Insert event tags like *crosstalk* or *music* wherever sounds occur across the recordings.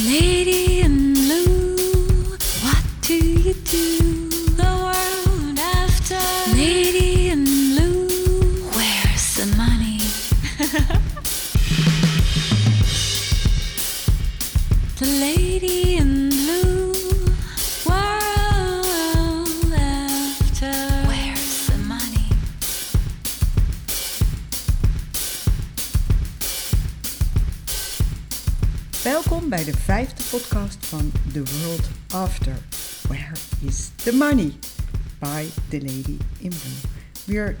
Lady van The World After. Where is the money? By the lady in blue. We are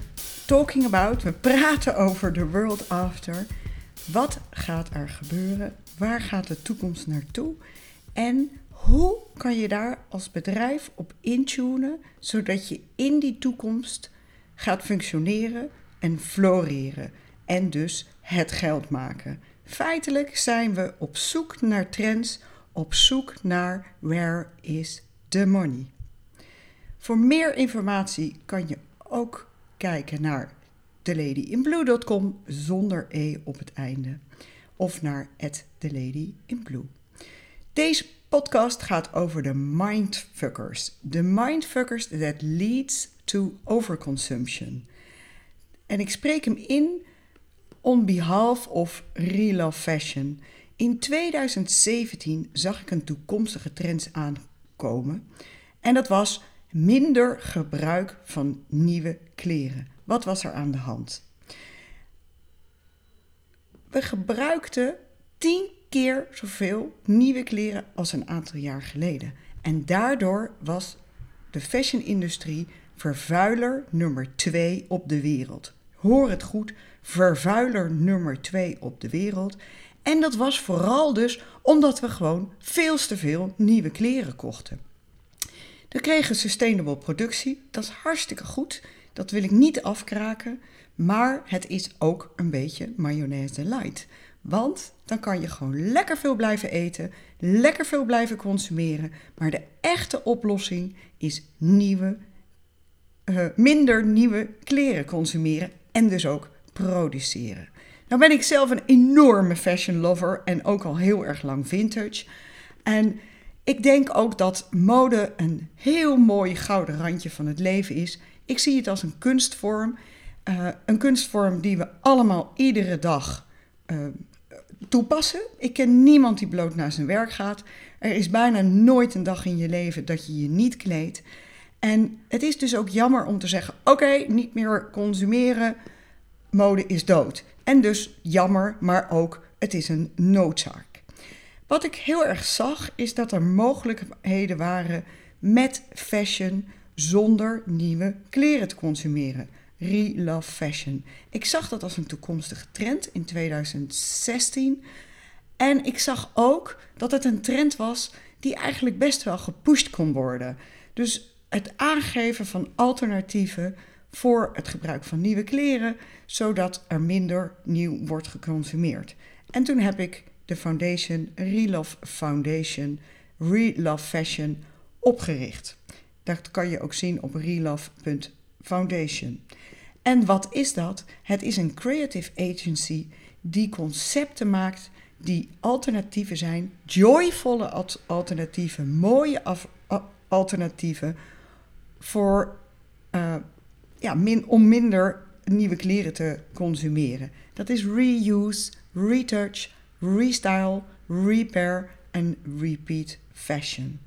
talking about, we praten over the world after. Wat gaat er gebeuren? Waar gaat de toekomst naartoe? En hoe kan je daar als bedrijf op intunen, zodat je in die toekomst gaat functioneren en floreren en dus het geld maken. Feitelijk zijn we op zoek naar trends, op zoek naar where is the money. Voor meer informatie kan je ook kijken naar theladyinblue.com zonder e op het einde of naar @theladyinblue. Deze podcast gaat over de mindfuckers. De mindfuckers that leads to overconsumption. En ik spreek hem in on behalf of Real Love Fashion. In 2017 zag ik een toekomstige trend aankomen. En dat was minder gebruik van nieuwe kleren. Wat was er aan de hand? We gebruikten 10 keer zoveel nieuwe kleren als een aantal jaar geleden. En daardoor was de fashion-industrie vervuiler nummer 2 op de wereld. Hoor het goed, vervuiler nummer 2 op de wereld. En dat was vooral dus omdat we gewoon veel te veel nieuwe kleren kochten. We kregen sustainable productie, dat is hartstikke goed. Dat wil ik niet afkraken, maar het is ook een beetje mayonaise light. Want dan kan je gewoon lekker veel blijven eten, lekker veel blijven consumeren. Maar de echte oplossing is nieuwe, uh, minder nieuwe kleren consumeren en dus ook produceren. Nou ben ik zelf een enorme fashion lover en ook al heel erg lang vintage. En ik denk ook dat mode een heel mooi gouden randje van het leven is. Ik zie het als een kunstvorm. Uh, een kunstvorm die we allemaal iedere dag uh, toepassen. Ik ken niemand die bloot naar zijn werk gaat. Er is bijna nooit een dag in je leven dat je je niet kleedt. En het is dus ook jammer om te zeggen: oké, niet meer consumeren. Mode is dood. En dus jammer, maar ook het is een noodzaak. Wat ik heel erg zag, is dat er mogelijkheden waren met fashion zonder nieuwe kleren te consumeren. Re-love fashion. Ik zag dat als een toekomstige trend in 2016. En ik zag ook dat het een trend was die eigenlijk best wel gepusht kon worden. Dus het aangeven van alternatieven voor het gebruik van nieuwe kleren, zodat er minder nieuw wordt geconsumeerd. En toen heb ik de foundation Relove Foundation, Relove Fashion, opgericht. Dat kan je ook zien op relove.foundation. En wat is dat? Het is een creative agency die concepten maakt die alternatieven zijn, joyvolle alternatieven, mooie alternatieven voor, uh, om minder nieuwe kleren te consumeren. Dat is reuse, retouch, restyle, repair en repeat fashion.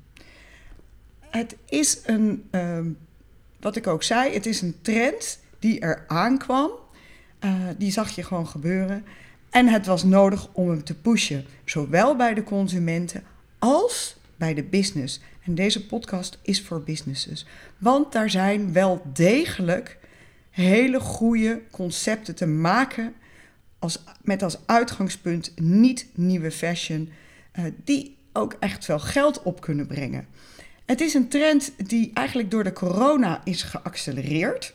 Het is een, uh, wat ik ook zei, het is een trend die er aankwam. Uh, die zag je gewoon gebeuren. En het was nodig om hem te pushen, zowel bij de consumenten als bij de business. En deze podcast is voor businesses. Want daar zijn wel degelijk hele goede concepten te maken als, met als uitgangspunt niet nieuwe fashion, uh, die ook echt wel geld op kunnen brengen. Het is een trend die eigenlijk door de corona is geaccelereerd.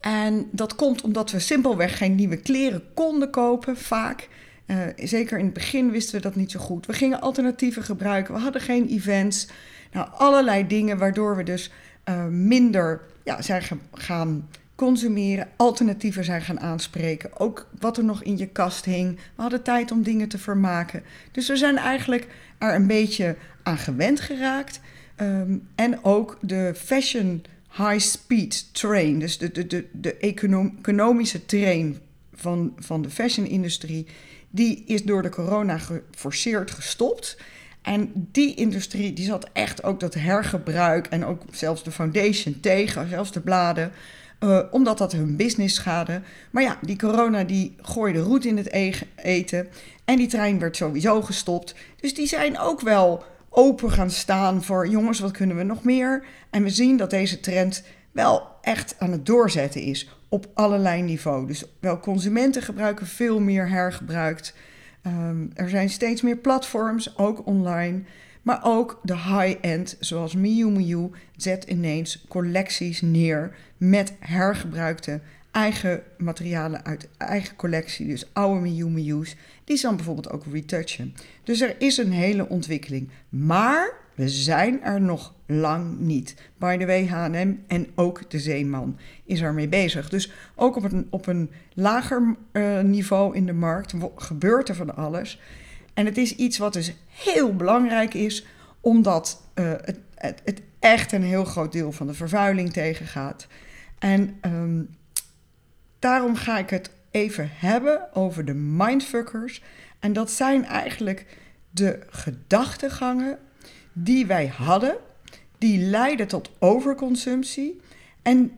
En dat komt omdat we simpelweg geen nieuwe kleren konden kopen, vaak. Uh, zeker in het begin wisten we dat niet zo goed. We gingen alternatieven gebruiken, we hadden geen events. Nou, allerlei dingen waardoor we dus uh, minder ja, zijn gaan consumeren, alternatieven zijn gaan aanspreken. Ook wat er nog in je kast hing. We hadden tijd om dingen te vermaken. Dus we zijn eigenlijk er een beetje aan gewend geraakt. Ehm, en ook de fashion high-speed train, dus de, de, de, de economische train van, van de fashion-industrie, die is door de corona geforceerd gestopt. En die industrie die zat echt ook dat hergebruik en ook zelfs de foundation tegen, zelfs de bladen. Uh, omdat dat hun business schade. Maar ja, die corona die gooide roet in het eten. En die trein werd sowieso gestopt. Dus die zijn ook wel open gaan staan voor jongens, wat kunnen we nog meer? En we zien dat deze trend wel echt aan het doorzetten is op allerlei niveaus. Dus wel consumenten gebruiken veel meer hergebruikt. Um, er zijn steeds meer platforms, ook online. Maar ook de high-end, zoals Miu Miu, zet ineens collecties neer met hergebruikte eigen materialen uit eigen collectie. Dus oude Miu Miu's, die ze dan bijvoorbeeld ook retouchen. Dus er is een hele ontwikkeling. Maar we zijn er nog lang niet. By the way, H&M en ook de Zeeman is ermee bezig. Dus ook op een, op een lager uh, niveau in de markt gebeurt er van alles. En het is iets wat dus heel belangrijk is, omdat uh, het, het, het, echt een heel groot deel van de vervuiling tegengaat. En um, daarom ga ik het even hebben over de mindfuckers. En dat zijn eigenlijk de gedachtegangen die wij hadden, die leiden tot overconsumptie. En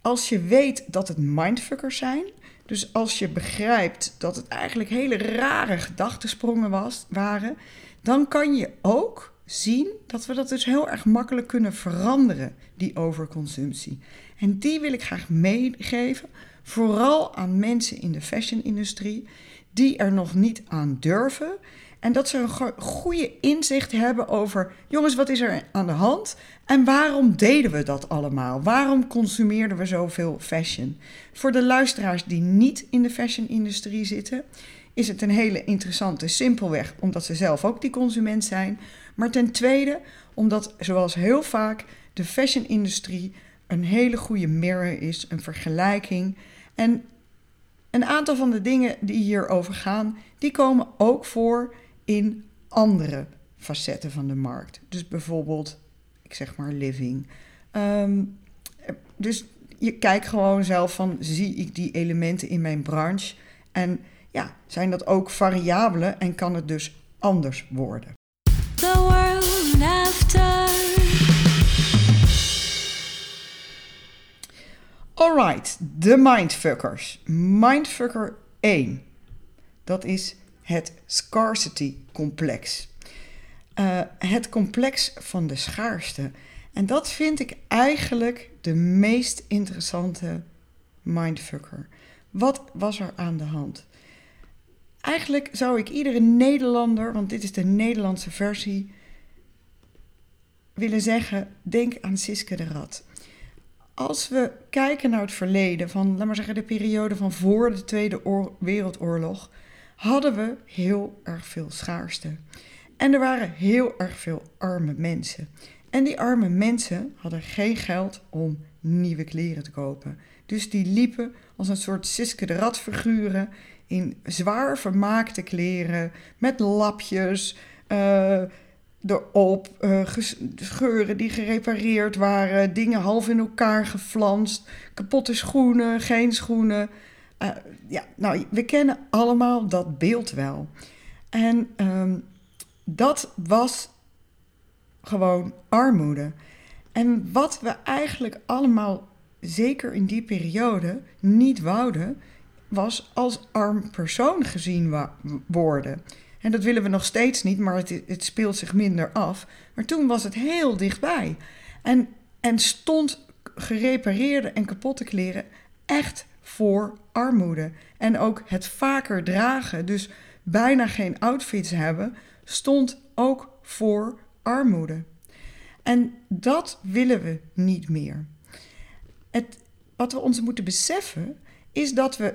als je weet dat het mindfuckers zijn, dus als je begrijpt dat het eigenlijk hele rare gedachtensprongen was, waren, dan kan je ook zien dat we dat dus heel erg makkelijk kunnen veranderen, die overconsumptie. En die wil ik graag meegeven, vooral aan mensen in de fashion-industrie die er nog niet aan durven. En dat ze een goede inzicht hebben over, jongens, wat is er aan de hand? En waarom deden we dat allemaal? Waarom consumeerden we zoveel fashion? Voor de luisteraars die niet in de fashion-industrie zitten, is het een hele interessante, simpelweg, omdat ze zelf ook die consument zijn. Maar ten tweede, omdat, zoals heel vaak, de fashion-industrie een hele goede mirror is, een vergelijking. En een aantal van de dingen die hierover gaan, die komen ook voor in andere facetten van de markt. Dus bijvoorbeeld, ik zeg maar living. Um, dus je kijkt gewoon zelf van, zie ik die elementen in mijn branche? En ja, zijn dat ook variabelen en kan het dus anders worden? The world after. Alright, de mindfuckers. Mindfucker 1. Dat is het scarcity complex. Uh, het complex van de schaarste. En dat vind ik eigenlijk de meest interessante mindfucker. Wat was er aan de hand? Eigenlijk zou ik iedere Nederlander, want dit is de Nederlandse versie, willen zeggen: denk aan Siske de Rat. Als we kijken naar het verleden van, laat maar zeggen, de periode van voor de Tweede Wereldoorlog, hadden we heel erg veel schaarste. En er waren heel erg veel arme mensen. En die arme mensen hadden geen geld om nieuwe kleren te kopen. Dus die liepen als een soort Siske de Rat in zwaar vermaakte kleren met lapjes uh, erop, uh, scheuren die gerepareerd waren, dingen half in elkaar geflanst, kapotte schoenen, geen schoenen. Uh, ja, nou, we kennen allemaal dat beeld wel. En um, dat was gewoon armoede. En wat we eigenlijk allemaal, zeker in die periode, niet wouden, was als arm persoon gezien worden. En dat willen we nog steeds niet, maar het, het, speelt zich minder af. Maar toen was het heel dichtbij. En, en stond gerepareerde en kapotte kleren echt voor armoede. En ook het vaker dragen, dus bijna geen outfits hebben, stond ook voor armoede. En dat willen we niet meer. Het, wat we ons moeten beseffen is dat we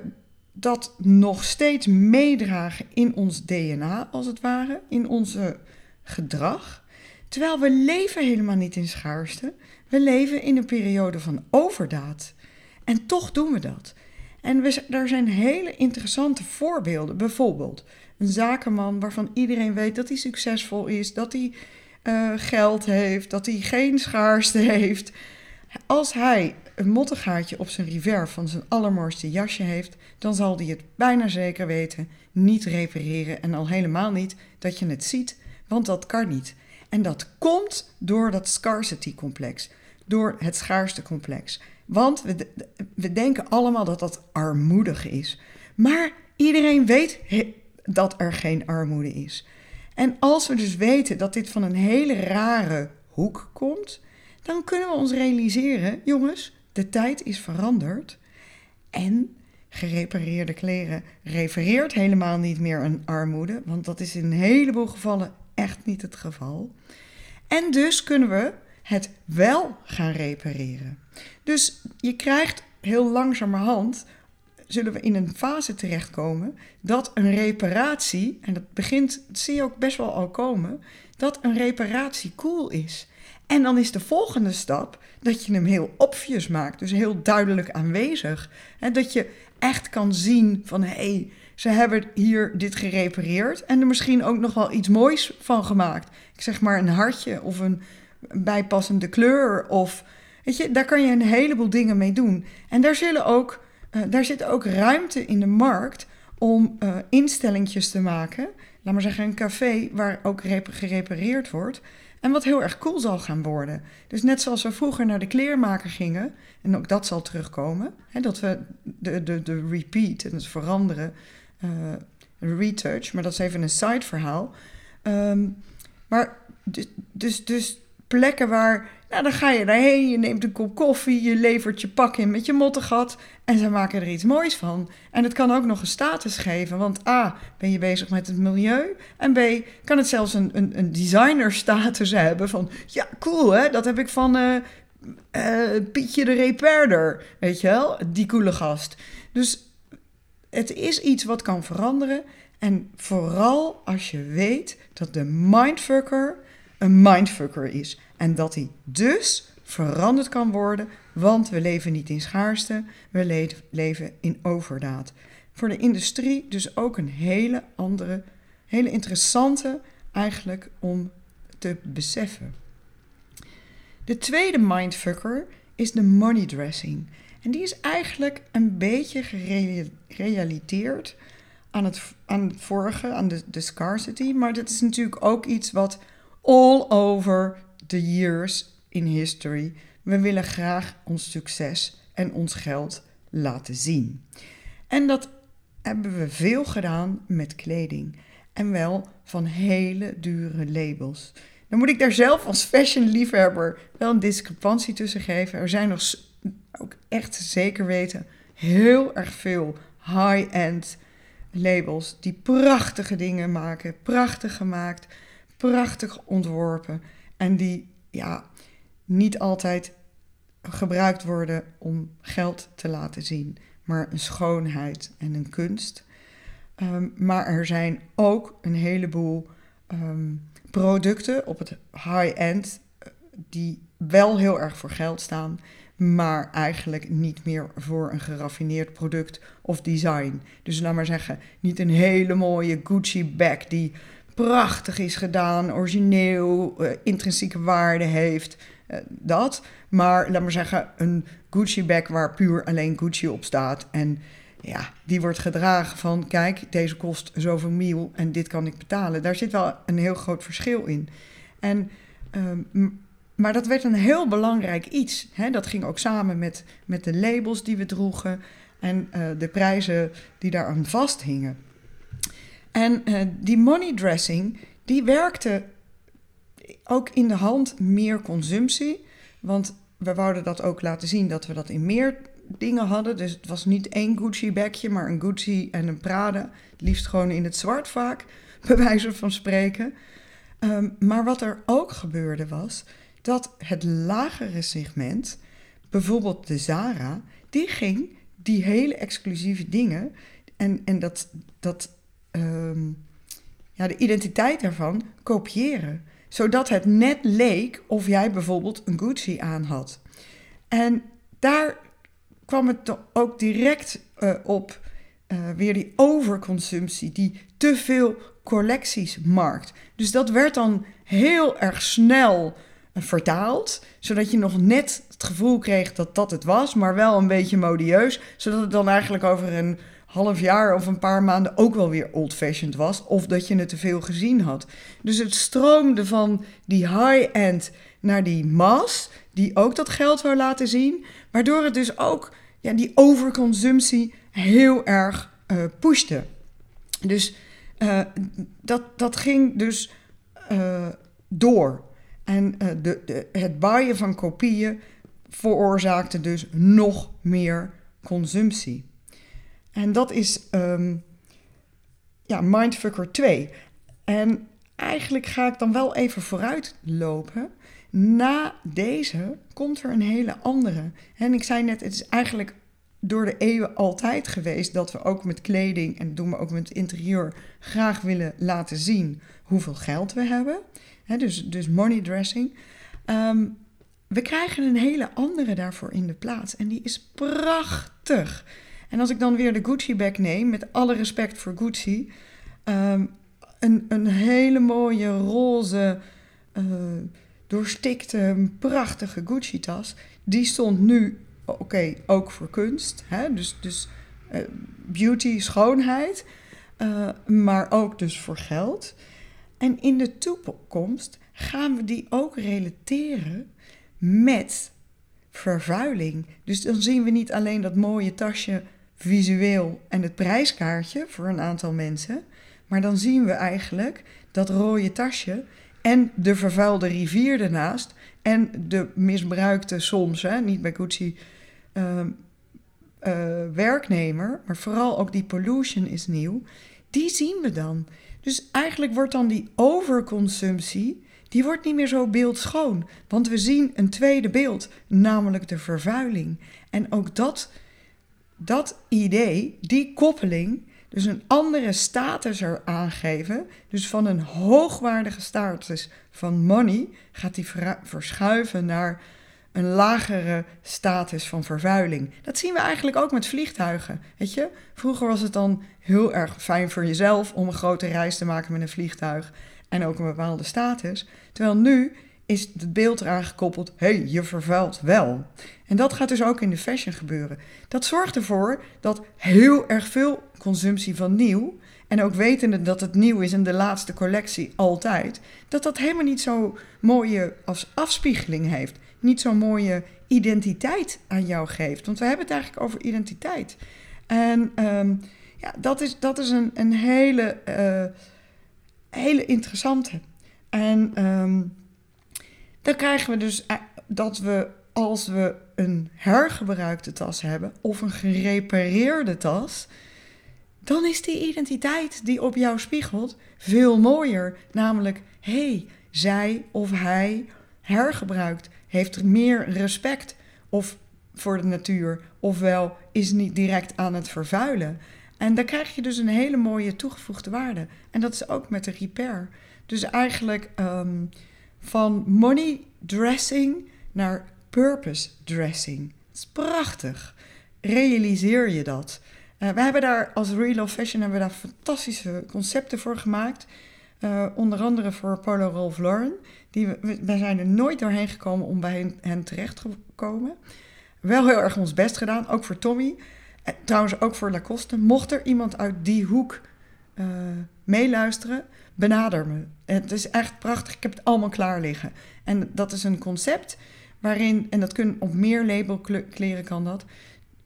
dat nog steeds meedragen in ons DNA, als het ware, in onze gedrag. Terwijl we leven helemaal niet in schaarste. We leven in een periode van overdaad. En toch doen we dat. En we, daar zijn hele interessante voorbeelden. Bijvoorbeeld een zakenman waarvan iedereen weet dat hij succesvol is, dat hij uh, geld heeft, dat hij geen schaarste *laughs* heeft. Als hij een mottegaatje op zijn river van zijn allermooiste jasje heeft, dan zal hij het bijna zeker weten niet repareren. En al helemaal niet dat je het ziet, want dat kan niet. En dat komt door dat scarcity complex, door het schaarste complex. Want we, denken allemaal dat dat armoedig is. Maar iedereen weet dat er geen armoede is. En als we dus weten dat dit van een hele rare hoek komt, dan kunnen we ons realiseren, jongens, de tijd is veranderd. En gerepareerde kleren refereert helemaal niet meer aan armoede, want dat is in een heleboel gevallen echt niet het geval. En dus kunnen we het wel gaan repareren. Dus je krijgt heel langzamerhand, zullen we in een fase terechtkomen, dat een reparatie, en dat begint, dat zie je ook best wel al komen, dat een reparatie cool is. En dan is de volgende stap dat je hem heel obvious maakt, dus heel duidelijk aanwezig. En dat je echt kan zien van hé, hey, ze hebben hier dit gerepareerd en er misschien ook nog wel iets moois van gemaakt. Ik zeg maar een hartje of een bijpassende kleur of weet je, daar kan je een heleboel dingen mee doen. En daar zullen ook, uh, daar zit ook ruimte in de markt om uh, instellingjes te maken. Laat maar zeggen een café waar ook gerepareerd wordt. En wat heel erg cool zal gaan worden. Dus net zoals we vroeger naar de kleermaker gingen, en ook dat zal terugkomen, hè, dat we de, de, de repeat en het veranderen, uh, retouch, maar dat is even een side verhaal. Um, maar dus, dus, dus plekken waar, nou dan ga je daarheen, je neemt een kop koffie, je levert je pak in met je mottegat en ze maken er iets moois van. En het kan ook nog een status geven, want A, ben je bezig met het milieu en B, kan het zelfs een, een, een designerstatus hebben van, ja cool hè, dat heb ik van uh, uh, Pietje de Repairder, weet je wel, die coole gast. Dus het is iets wat kan veranderen en vooral als je weet dat de mindfucker een mindfucker is. En dat hij dus veranderd kan worden, want we leven niet in schaarste, we leven in overdaad. Voor de industrie dus ook een hele andere, hele interessante eigenlijk om te beseffen. De tweede mindfucker is de money dressing. En die is eigenlijk een beetje gerelateerd aan het, aan het vorige, aan de, de scarcity. Maar dat is natuurlijk ook iets wat all over the years in history. We willen graag ons succes en ons geld laten zien. En dat hebben we veel gedaan met kleding. En wel van hele dure labels. Dan moet ik daar zelf als fashion-liefhebber wel een discrepantie tussen geven. Er zijn nog ook echt zeker weten heel erg veel high-end labels die prachtige dingen maken, prachtig gemaakt prachtig ontworpen en die ja, niet altijd gebruikt worden om geld te laten zien, maar een schoonheid en een kunst. Um, maar er zijn ook een heleboel um, producten op het high-end eh, die wel heel erg voor geld staan, maar eigenlijk niet meer voor een geraffineerd product of design. Dus laat maar zeggen, niet een hele mooie Gucci bag die prachtig is gedaan, origineel, uh, intrinsieke waarde heeft. Uh, dat. Maar laat maar zeggen, een Gucci bag waar puur alleen Gucci op staat. En ja, die wordt gedragen van, kijk, deze kost zoveel mil en dit kan ik betalen. Daar zit wel een heel groot verschil in. En, uh, maar dat werd een heel belangrijk iets. Hè? Dat ging ook samen met, met de labels die we droegen en uh, de prijzen die daaraan vasthingen. En uh, die money dressing, die werkte ook in de hand meer consumptie. Want we wouden dat ook laten zien dat we dat in meer dingen hadden. Dus het was niet één Gucci-bagje, maar een Gucci en een Prada. liefst gewoon in het zwart vaak, *laughs* bij wijze van spreken. Um, maar wat er ook gebeurde was dat het lagere segment, bijvoorbeeld de Zara, die ging die hele exclusieve dingen en, en dat, dat um, ja, de identiteit daarvan kopiëren. Zodat het net leek of jij bijvoorbeeld een Gucci aan had. En daar kwam het ook direct uh, op uh, weer die overconsumptie, die te veel collectiesmarkt. Dus dat werd dan heel erg snel uh, vertaald, zodat je nog net het gevoel kreeg dat dat het was, maar wel een beetje modieus, zodat het dan eigenlijk over een half jaar of een paar maanden ook wel weer old-fashioned was, of dat je het te veel gezien had. Dus het stroomde van die high-end naar die mass, die ook dat geld wou laten zien, waardoor het dus ook ja, die overconsumptie heel erg uh, pushte. Dus uh, dat, dat ging dus uh, door. En de, de, het baaien van kopieën veroorzaakte dus nog meer consumptie. En dat is um, ja, Mindfucker 2. En eigenlijk ga ik dan wel even vooruit lopen. Na deze komt er een hele andere. En ik zei net, het is eigenlijk door de eeuwen altijd geweest dat we ook met kleding en doen we ook met interieur graag willen laten zien hoeveel geld we hebben. dus, dus money dressing. Um, we krijgen een hele andere daarvoor in de plaats en die is prachtig. En als ik dan weer de Gucci bag neem, met alle respect voor Gucci, um, een, een hele mooie roze, uh, doorstikte, prachtige Gucci tas, die stond nu oké, ook voor kunst. Hè? Dus, dus uh, beauty, schoonheid. Uh, maar ook dus voor geld. En in de toekomst gaan we die ook relateren met vervuiling. Dus dan zien we niet alleen dat mooie tasje visueel en het prijskaartje voor een aantal mensen. Maar dan zien we eigenlijk dat rode tasje en de vervuilde rivier ernaast. En de misbruikte soms, hè, niet bij Gucci, uh, uh, werknemer, maar vooral ook die pollution is nieuw, die zien we dan. Dus eigenlijk wordt dan die overconsumptie, die wordt niet meer zo beeldschoon. Want we zien een tweede beeld, namelijk de vervuiling. En ook dat, dat idee, die koppeling, dus een andere status er aangeven, dus van een hoogwaardige status van money, gaat die verschuiven naar een lagere status van vervuiling. Dat zien we eigenlijk ook met vliegtuigen. Weet je, vroeger was het dan heel erg fijn voor jezelf om een grote reis te maken met een vliegtuig en ook een bepaalde status. Terwijl nu is het beeld eraan gekoppeld: hé, hey, je vervuilt wel. En dat gaat dus ook in de fashion gebeuren. Dat zorgt ervoor dat heel erg veel consumptie van nieuw. En ook wetende dat het nieuw is en de laatste collectie altijd, dat dat helemaal niet zo mooie als afspiegeling heeft niet zo'n mooie identiteit aan jou geeft. Want we hebben het eigenlijk over identiteit. En um, ja, dat is, dat is een, een hele, uh, hele interessante. En um, dan krijgen we dus dat we als we een hergebruikte tas hebben of een gerepareerde tas, dan is die identiteit die op jou spiegelt veel mooier. Namelijk, hé, hey, zij of hij hergebruikt heeft meer respect of voor de natuur, ofwel is niet direct aan het vervuilen. En daar krijg je dus een hele mooie toegevoegde waarde. En dat is ook met de repair. Dus eigenlijk um, van money dressing naar purpose dressing. Dat is prachtig. Realiseer je dat. Uh, we hebben daar als Real of Fashion hebben we daar fantastische concepten voor gemaakt. Uh, onder andere voor Polo Ralph Lauren. Die we, we zijn er nooit doorheen gekomen om bij hen, terecht te komen. Wel heel erg ons best gedaan, ook voor Tommy. En trouwens ook voor Lacoste. Mocht er iemand uit die hoek meeluisteren, benader me. Het is echt prachtig. Ik heb het allemaal klaar liggen. En dat is een concept waarin, en dat kunnen op meer labelkleren kan dat,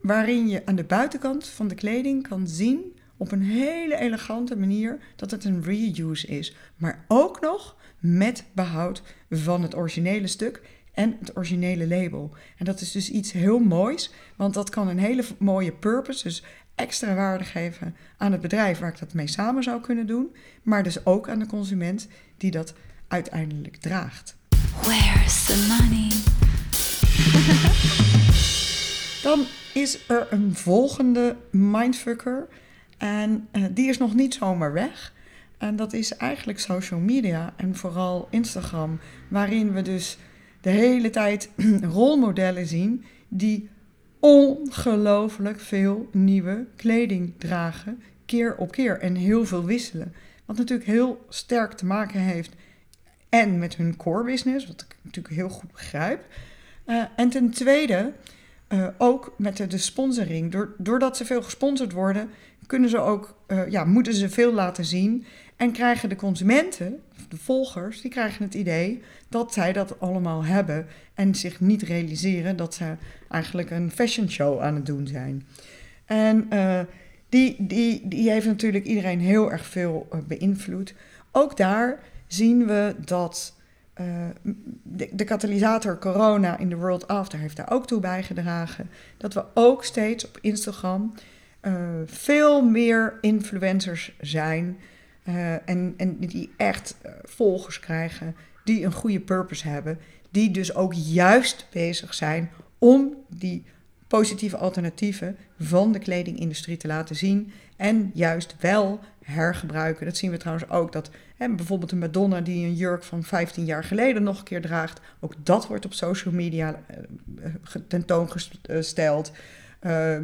waarin je aan de buitenkant van de kleding kan zien op een hele elegante manier dat het een reuse is. Maar ook nog met behoud van het originele stuk en het originele label. En dat is dus iets heel moois, want dat kan een hele mooie purpose, dus extra waarde geven aan het bedrijf waar ik dat mee samen zou kunnen doen, maar dus ook aan de consument die dat uiteindelijk draagt. Where's the money? *laughs* Dan is er een volgende mindfucker en uh, die is nog niet zomaar weg. En dat is eigenlijk social media en vooral Instagram, waarin we dus de hele tijd *clears throat* rolmodellen zien die ongelooflijk veel nieuwe kleding dragen, keer op keer. En heel veel wisselen. Wat natuurlijk heel sterk te maken heeft en met hun core business, wat ik natuurlijk heel goed begrijp. Uh, en ten tweede uh, ook met de, sponsoring. doordat ze veel gesponsord worden, kunnen ze ook, uh, ja, moeten ze veel laten zien. En krijgen de consumenten, de volgers, die krijgen het idee dat zij dat allemaal hebben. En zich niet realiseren dat ze eigenlijk een fashion show aan het doen zijn. En die, die, die heeft natuurlijk iedereen heel erg veel beïnvloed. Ook daar zien we dat de, de, katalysator corona in de world after heeft daar ook toe bijgedragen. Dat we ook steeds op Instagram uh, veel meer influencers zijn. Uh, en, en die echt volgers krijgen, die een goede purpose hebben. Die dus ook juist bezig zijn om die positieve alternatieven van de kledingindustrie te laten zien. En juist wel hergebruiken. Dat zien we trouwens ook. Dat hè, bijvoorbeeld een Madonna die een jurk van 15 jaar geleden nog een keer draagt. Ook dat wordt op social media uh, tentoongesteld. Uh,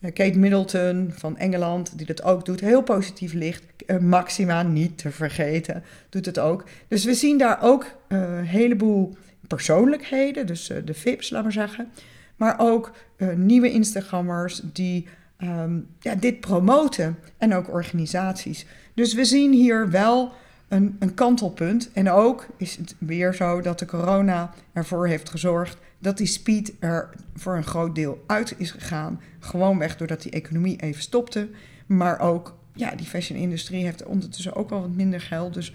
Kate Middleton van Engeland, die dat ook doet, heel positief licht. Maxima, niet te vergeten, doet het ook. Dus we zien daar ook een heleboel persoonlijkheden, dus de VIP's, laten we zeggen. Maar ook nieuwe Instagrammers die um, ja, dit promoten en ook organisaties. Dus we zien hier wel een, een kantelpunt. En ook is het weer zo dat de corona ervoor heeft gezorgd dat die speed er voor een groot deel uit is gegaan. Gewoonweg doordat die economie even stopte. Maar ook, ja, die fashion-industrie heeft ondertussen ook wel wat minder geld. Dus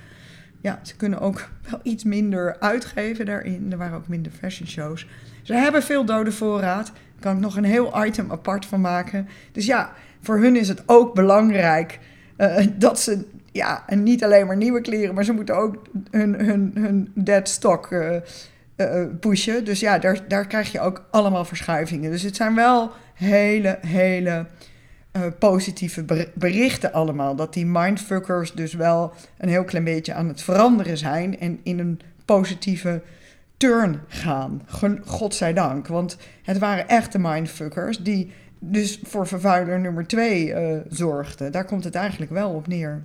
ja, ze kunnen ook *laughs* wel iets minder uitgeven daarin. Er waren ook minder fashion shows. Ze hebben veel dode voorraad kan ik nog een heel item apart van maken. Dus ja, voor hun is het ook belangrijk uh, dat ze ja, en niet alleen maar nieuwe kleren, maar ze moeten ook hun, hun, hun dead stock uh, uh, pushen. Dus ja, daar, daar krijg je ook allemaal verschuivingen. Dus het zijn wel hele, hele positieve berichten allemaal. Dat die mindfuckers dus wel een heel klein beetje aan het veranderen zijn en in een positieve turn gaan. Godzijdank. Want het waren echte mindfuckers die dus voor vervuiler nummer 2 uh, eh, zorgden. Daar komt het eigenlijk wel op neer.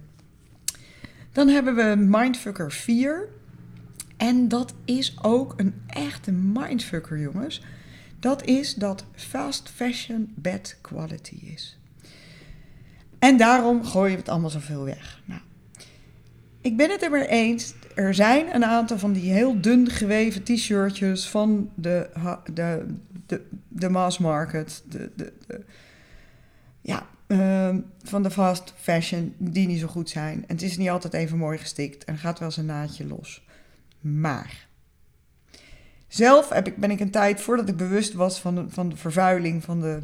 Dan hebben we mindfucker 4. En dat is ook een echte mindfucker, jongens. Dat is dat fast fashion bad quality is. En daarom gooien we het allemaal zoveel weg. Nou, ik ben het er maar eens er zijn een aantal van die heel dun geweven t-shirtjes van de, de, de, mass market, de, de, ja, uh, van de fast fashion, die niet zo goed zijn. En het is niet altijd even mooi gestikt en gaat wel een naadje los. Maar zelf heb ik, ben ik een tijd, voordat ik bewust was van de, van de vervuiling van de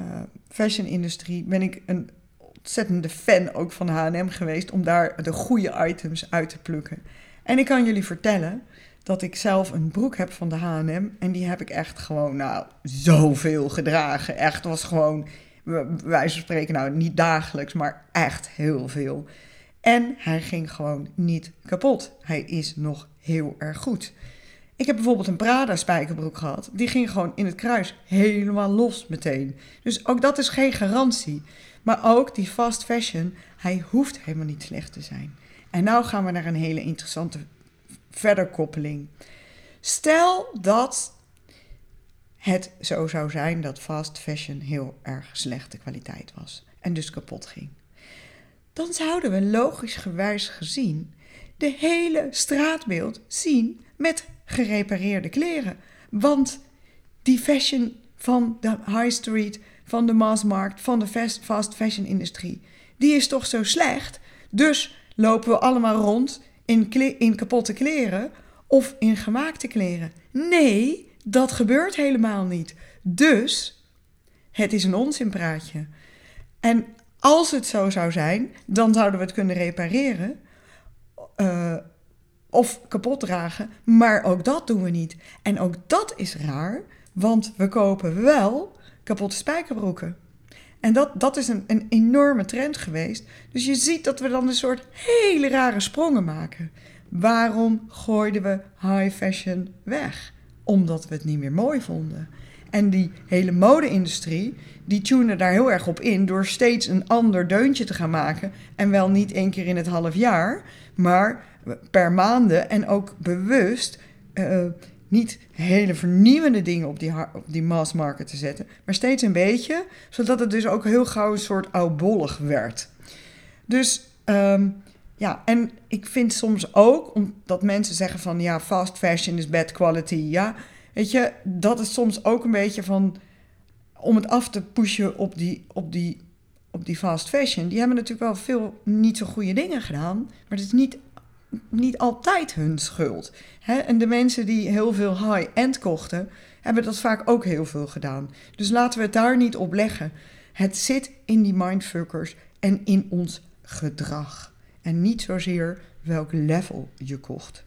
uh, fashion-industrie, ben ik een ontzettende fan ook van H&M geweest om daar de goede items uit te plukken. En ik kan jullie vertellen dat ik zelf een broek heb van de H&M en die heb ik echt gewoon nou zoveel gedragen. Echt was gewoon wij spreken nou niet dagelijks, maar echt heel veel. En hij ging gewoon niet kapot. Hij is nog heel erg goed. Ik heb bijvoorbeeld een Prada spijkerbroek gehad. Die ging gewoon in het kruis helemaal los meteen. Dus ook dat is geen garantie. Maar ook die fast fashion, hij hoeft helemaal niet slecht te zijn. En nou gaan we naar een hele interessante verderkoppeling. Stel dat het zo zou zijn dat fast fashion heel erg slechte kwaliteit was en dus kapot ging. Dan zouden we logisch gewijs gezien de hele straatbeeld zien met gerepareerde kleren. Want die fashion van de high street van de massmarkt, van de fast, fashion industrie. Die is toch zo slecht? Dus lopen we allemaal rond in, in kapotte kleren of in gemaakte kleren. Nee, dat gebeurt helemaal niet. Dus het is een onzinpraatje. En als het zo zou zijn, dan zouden we het kunnen repareren. Uh, of kapot dragen, maar ook dat doen we niet. En ook dat is raar, want we kopen wel kapotte spijkerbroeken. En dat, dat is een, een enorme trend geweest. Dus je ziet dat we dan een soort hele rare sprongen maken. Waarom gooiden we high fashion weg? Omdat we het niet meer mooi vonden. En die hele mode-industrie, die tunen daar heel erg op in door steeds een ander deuntje te gaan maken. En wel niet één keer in het half jaar, maar per maanden en ook bewust uh, niet hele vernieuwende dingen op die, op die mass market te zetten, maar steeds een beetje, zodat het dus ook heel gauw een soort oudbollig werd. Dus um, ja, en ik vind soms ook, omdat mensen zeggen van ja, fast fashion is bad quality. Ja, weet je, dat is soms ook een beetje van om het af te pushen op die, op die, op die fast fashion. Die hebben natuurlijk wel veel niet zo goede dingen gedaan, maar het is niet, niet altijd hun schuld. Hè? En de mensen die heel veel high-end kochten, hebben dat vaak ook heel veel gedaan. Dus laten we het daar niet op leggen. Het zit in die mindfuckers en in ons gedrag en niet zozeer welk level je kocht.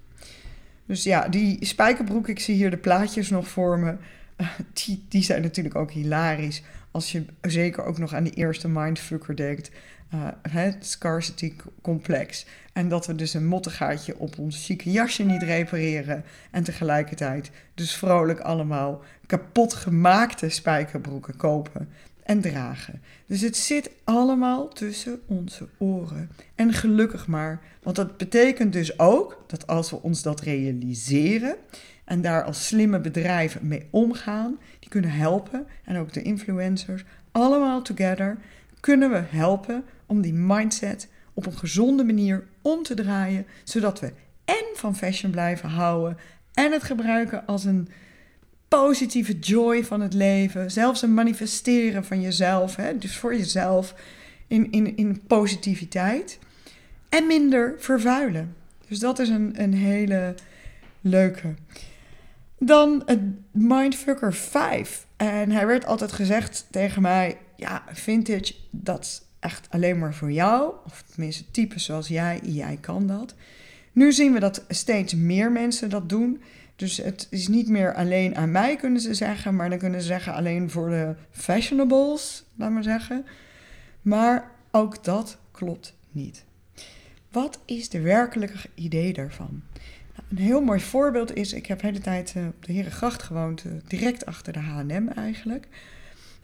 Dus ja, die spijkerbroek, ik zie hier de plaatjes nog voor me. *laughs* Die, die zijn natuurlijk ook hilarisch. Als je zeker ook nog aan die eerste mindfucker denkt. Uh, het scarcity complex. En dat we dus een mottegaatje op ons chique jasje niet repareren. En tegelijkertijd dus vrolijk allemaal kapot gemaakte spijkerbroeken kopen en dragen. Dus het zit allemaal tussen onze oren. En gelukkig maar, want dat betekent dus ook dat als we ons dat realiseren en daar als slimme bedrijven mee omgaan, die kunnen helpen en ook de influencers, allemaal together, kunnen we helpen om die mindset op een gezonde manier om te draaien, zodat we en van fashion blijven houden en het gebruiken als een positieve joy van het leven. Zelfs een manifesteren van jezelf. Hè? Dus voor jezelf in, in, in positiviteit. En minder vervuilen. Dus dat is een, een hele leuke. Dan het Mindfucker 5. En hij werd altijd gezegd tegen mij: Ja, vintage, dat is echt alleen maar voor jou. Of tenminste, types zoals jij, jij kan dat. Nu zien we dat steeds meer mensen dat doen. Dus het is niet meer alleen aan mij, kunnen ze zeggen, maar dan kunnen ze zeggen alleen voor de fashionables, laat maar zeggen. Maar ook dat klopt niet. Wat is de werkelijke idee daarvan? Nou, een heel mooi voorbeeld is, ik heb de hele tijd uh, op de Herengracht gewoond, uh, direct achter de H&M eigenlijk.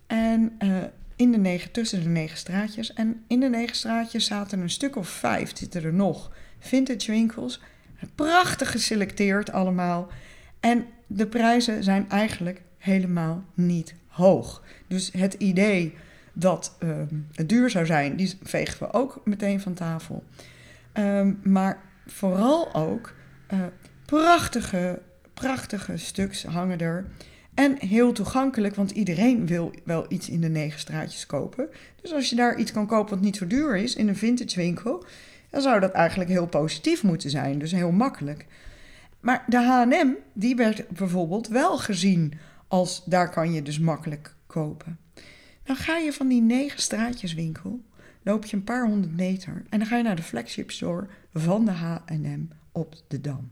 En uh, in de negen, tussen de negen straatjes. En in de negen straatjes zaten een stuk of vijf, zitten er nog, vintage winkels. Prachtig geselecteerd allemaal. En de prijzen zijn eigenlijk helemaal niet hoog. Dus het idee dat uh, het duur zou zijn, die vegen we ook meteen van tafel. Um, maar vooral ook uh, prachtige, prachtige stuks hangen er. En heel toegankelijk, want iedereen wil wel iets in de negen straatjes kopen. Dus als je daar iets kan kopen wat niet zo duur is in een vintage winkel, dan zou dat eigenlijk heel positief moeten zijn. Dus heel makkelijk. Maar de H&M, die werd bijvoorbeeld wel gezien als daar kan je dus makkelijk kopen. Dan ga je van die negen straatjeswinkel, loop je een paar honderd meter en dan ga je naar de flagship store van de H&M op de Dam.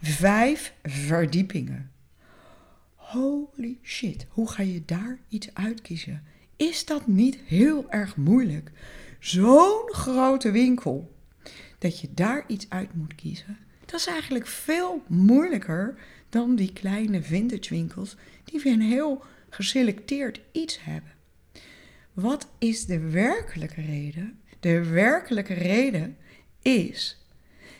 Vijf verdiepingen. Holy shit, hoe ga je daar iets uitkiezen? Is dat niet heel erg moeilijk? Zo'n grote winkel, dat je daar iets uit moet kiezen. Dat is eigenlijk veel moeilijker dan die kleine vintage winkels die weer een heel geselecteerd iets hebben. Wat is de werkelijke reden? De werkelijke reden is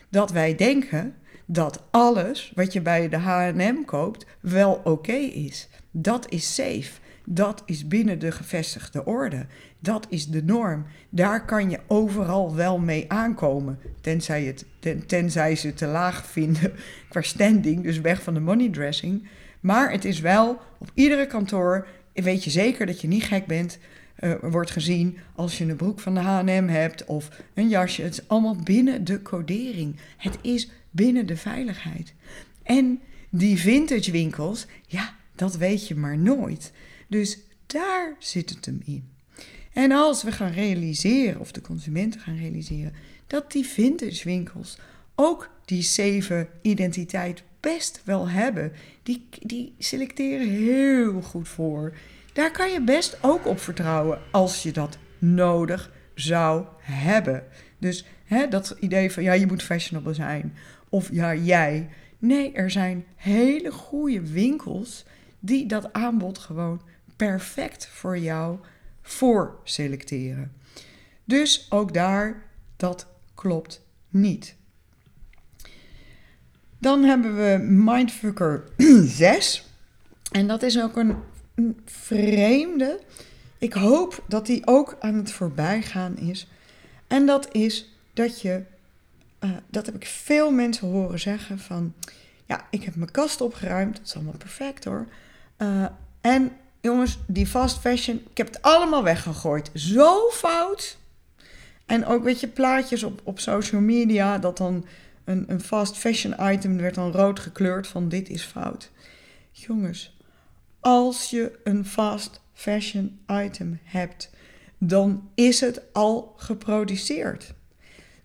dat wij denken dat alles wat je bij de H&M koopt wel oké is. Dat is safe. Dat is binnen de gevestigde orde. Dat is de norm. Daar kan je overal wel mee aankomen. Tenzij, het, ten, tenzij ze te laag *laughs* vinden qua standing, dus weg van de money dressing. Maar het is wel op iedere kantoor, weet je zeker dat je niet gek bent. Uh, wordt gezien als je een broek van de H&M hebt of een jasje. Het is allemaal binnen de codering. Het is binnen de veiligheid. En die vintage winkels, ja, dat weet je maar nooit. Dus daar zit het hem in. En als we gaan realiseren, of de consumenten gaan realiseren, dat die vintage winkels ook die zeven identiteit best wel hebben. Die, die selecteren heel goed voor. Daar kan je best ook op vertrouwen als je dat nodig zou hebben. Dus hè, dat idee van ja, je moet fashionable zijn. Of ja, jij. Nee, er zijn hele goede winkels die dat aanbod gewoon perfect voor jou voorselecteren. Dus ook daar, dat klopt niet. Dan hebben we Mindfucker *clears throat* 6. En dat is ook een, een vreemde. Ik hoop dat die ook aan het voorbijgaan is. En dat is dat je, uh, dat heb ik veel mensen horen zeggen van, ja, ik heb mijn kast opgeruimd, dat is allemaal perfect hoor. Uh, en jongens, die fast fashion, ik heb het allemaal weggegooid. Zo fout. En ook, weet je, plaatjes op, op social media, dat dan een, een fast fashion item werd dan rood gekleurd van dit is fout. Jongens, als je een fast fashion item hebt, dan is het al geproduceerd.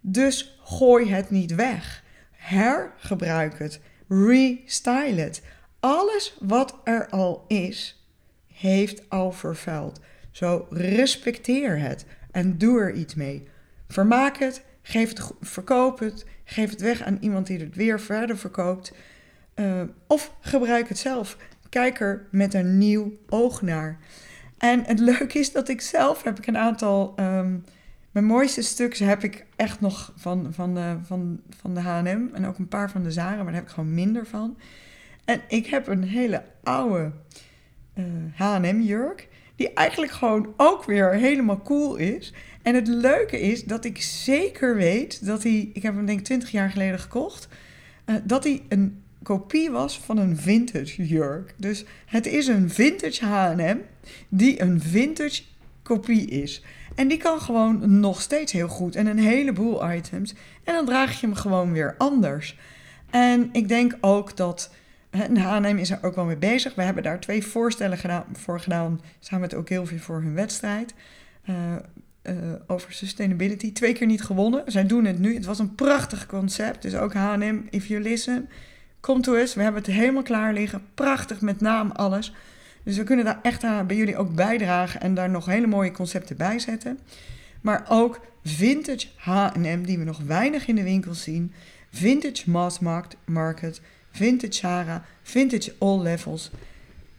Dus gooi het niet weg. Hergebruik het. Restyle het. Alles wat er al is, heeft al vervuild. Zo respecteer het en doe er iets mee. Vermaak het, geef het, verkoop het, geef het weg aan iemand die het weer verder verkoopt. Uh, of gebruik het zelf. Kijk er met een nieuw oog naar. En het leuke is dat ik zelf heb ik een aantal. Um, mijn mooiste stuks heb ik echt nog van, van, de, van, van de HM. En ook een paar van de Zara, maar daar heb ik gewoon minder van. En ik heb een hele oude uh, HM jurk. Die eigenlijk gewoon ook weer helemaal cool is. En het leuke is dat ik zeker weet dat hij. Ik heb hem denk ik 20 jaar geleden gekocht. Uh, dat hij een kopie was van een vintage jurk. Dus het is een vintage H&M die een vintage kopie is. En die kan gewoon nog steeds heel goed en een heleboel items. En dan draag je hem gewoon weer anders. En ik denk ook dat H&M is er ook wel mee bezig. We hebben daar twee voorstellen gedaan, voor gedaan, samen met Ogilvy voor hun wedstrijd. Uh, uh, over sustainability. Twee keer niet gewonnen. Zij doen het nu. Het was een prachtig concept. Dus ook H&M, if you listen, Kom toe eens, we hebben het helemaal klaar liggen. Prachtig met naam, alles. Dus we kunnen daar echt aan bij jullie ook bijdragen en daar nog hele mooie concepten bij zetten. Maar ook vintage H&M, die we nog weinig in de winkels zien. Vintage mass market, vintage Zara, vintage all levels.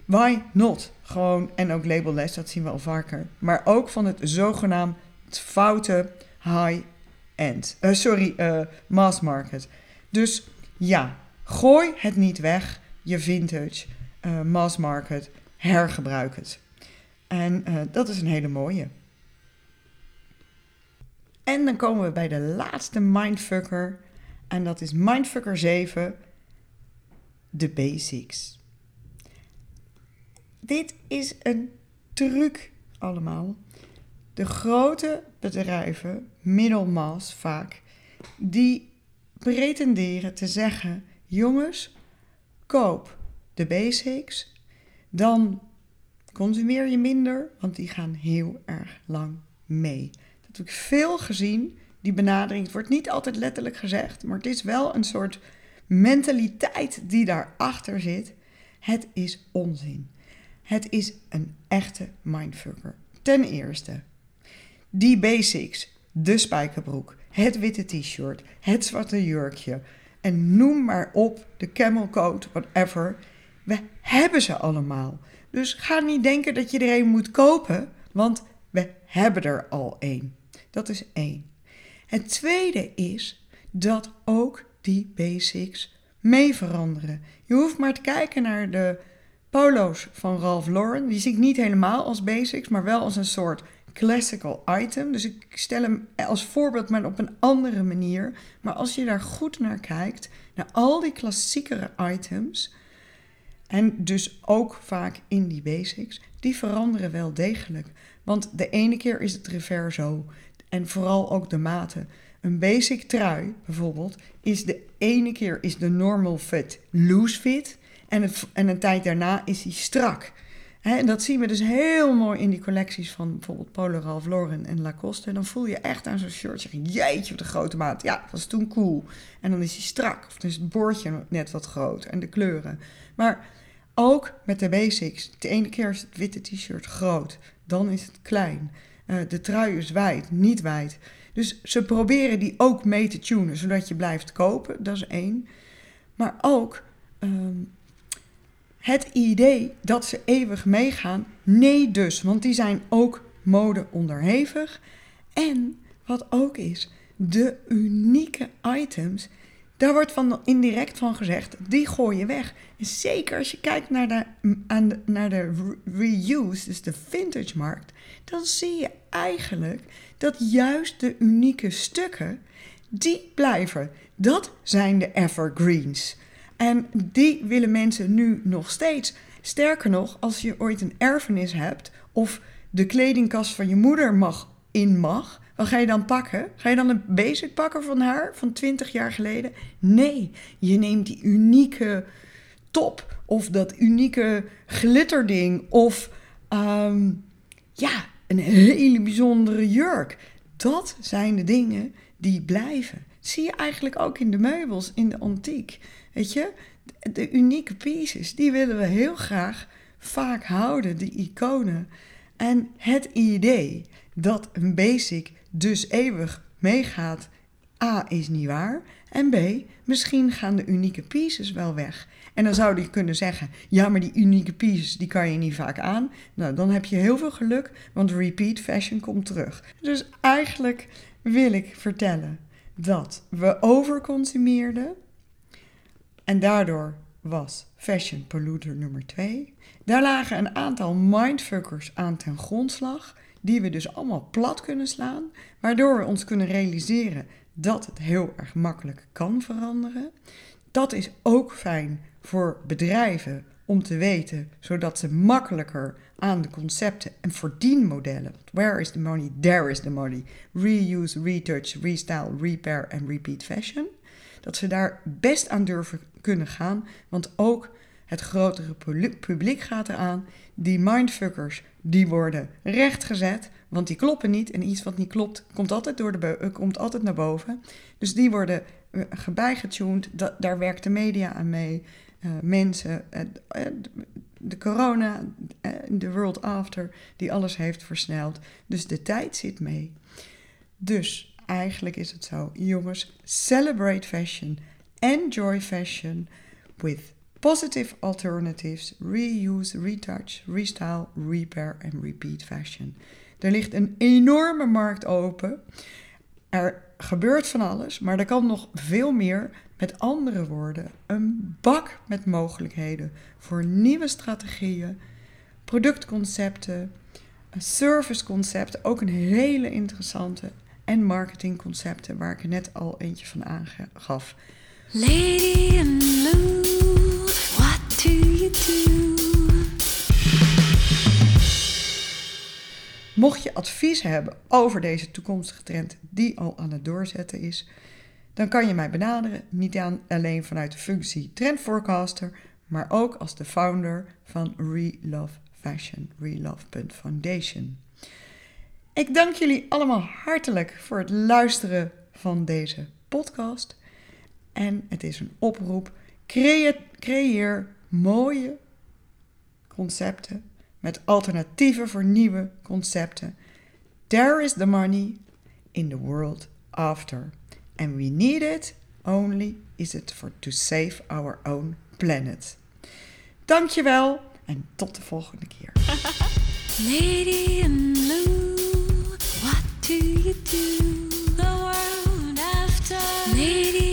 Why not? Gewoon, en ook labelless, dat zien we al vaker. Maar ook van het zogenaamd foute high-end. Uh, sorry, uh, mass market. Dus ja, Gooi het niet weg, je vintage, uh, mass market, hergebruik het. En uh, dat is een hele mooie. En dan komen we bij de laatste mindfucker. En dat is mindfucker 7, de basics. Dit is een truc allemaal. De grote bedrijven, middelmaas vaak, die pretenderen te zeggen jongens, koop de basics, dan consumeer je minder, want die gaan heel erg lang mee. Dat heb ik veel gezien, die benadering. Het wordt niet altijd letterlijk gezegd, maar het is wel een soort mentaliteit die daarachter zit. Het is onzin. Het is een echte mindfucker. Ten eerste, die basics, de spijkerbroek, het witte t-shirt, het zwarte jurkje, en noem maar op, de camel coat, whatever. We hebben ze allemaal. Dus ga niet denken dat je er een moet kopen, want we hebben er al één. Dat is één. Het tweede is dat ook die basics mee veranderen. Je hoeft maar te kijken naar de polo's van Ralph Lauren. Die zie ik niet helemaal als basics, maar wel als een soort classical item. Dus ik stel hem als voorbeeld, maar op een andere manier. Maar als je daar goed naar kijkt, naar al die klassiekere items, en dus ook vaak in die basics, die veranderen wel degelijk. Want de ene keer is het reverso en vooral ook de maten. Een basic trui bijvoorbeeld is de ene keer is de normal fit loose fit en, en een tijd daarna is hij strak en dat zien we dus heel mooi in die collecties van bijvoorbeeld Polo Ralph Lauren en Lacoste. En dan voel je echt aan zo'n shirt, zeg je, jeetje, wat een grote maat. Ja, dat was toen cool. En dan is hij strak, of is het bordje net wat groot en de kleuren. Maar ook met de basics. De ene keer is het witte t-shirt groot, dan is het klein. Uh, de trui is wijd, niet wijd. Dus ze proberen die ook mee te tunen, zodat je blijft kopen. Dat is één. Maar ook... Um, Het idee dat ze eeuwig meegaan, nee dus, want die zijn ook mode onderhevig. En wat ook is, de unieke items, daar wordt van indirect van gezegd, die gooi je weg. En zeker als je kijkt naar de, naar de reuse, dus de vintage markt, dan zie je eigenlijk dat juist de unieke stukken, die blijven. Dat zijn de evergreens. En die willen mensen nu nog steeds. Sterker nog, als je ooit een erfenis hebt of de kledingkast van je moeder mag in mag, wat ga je dan pakken? Ga je dan een basic pakken van haar van 20 jaar geleden? Nee, je neemt die unieke top of dat unieke glitterding of ehm, ja, een hele bijzondere jurk. Dat zijn de dingen die blijven. Zie je eigenlijk ook in de meubels, in de antiek. Weet je, de unieke pieces, die willen we heel graag vaak houden, die iconen. En het idee dat een basic dus eeuwig meegaat, A is niet waar. En B, misschien gaan de unieke pieces wel weg. En dan zou je kunnen zeggen, ja, maar die unieke pieces, die kan je niet vaak aan. Nou, dan heb je heel veel geluk, want repeat fashion komt terug. Dus eigenlijk wil ik vertellen dat we overconsumeerden. En daardoor was fashion polluter nummer 2. Daar lagen een aantal mindfuckers aan ten grondslag, die we dus allemaal plat kunnen slaan, waardoor we ons kunnen realiseren dat het heel erg makkelijk kan veranderen. Dat is ook fijn voor bedrijven om te weten, zodat ze makkelijker aan de concepten en verdienmodellen. Where is the money? There is the money. Reuse, retouch, restyle, repair en repeat fashion. Dat ze daar best aan durven kunnen gaan, want ook het grotere publiek gaat eraan. Die mindfuckers, die worden rechtgezet, want die kloppen niet. En iets wat niet klopt, komt altijd, door de eh, komt altijd naar boven. Dus die worden uh, bijgetuned. daar werkt de media aan mee. Uh, mensen, de corona, de world after, die alles heeft versneld. Dus de tijd zit mee. Dus eigenlijk is het zo, jongens, celebrate fashion, enjoy fashion with positive alternatives, reuse, retouch, restyle, repair en repeat fashion. Er ligt een enorme markt open. Er gebeurt van alles, maar er kan nog veel meer. Met andere woorden, een bak met mogelijkheden voor nieuwe strategieën, productconcepten, serviceconcepten, ook een hele interessante, en marketingconcepten waar ik net al eentje van aangaf. Lady in Mocht je advies hebben over deze toekomstige trend die al aan het doorzetten is, dan kan je mij benaderen, niet alleen vanuit de functie trendforecaster, maar ook als de founder van Relove Fashion, relove.foundation. Ik dank jullie allemaal hartelijk voor het luisteren van deze podcast. En het is een oproep: creëer mooie concepten met alternatieven voor nieuwe concepten. There is the money in the world after. And we need it only is it for to save our own planet. Dankjewel en tot de volgende keer. *laughs* Lady in blue, what do you do? The world after.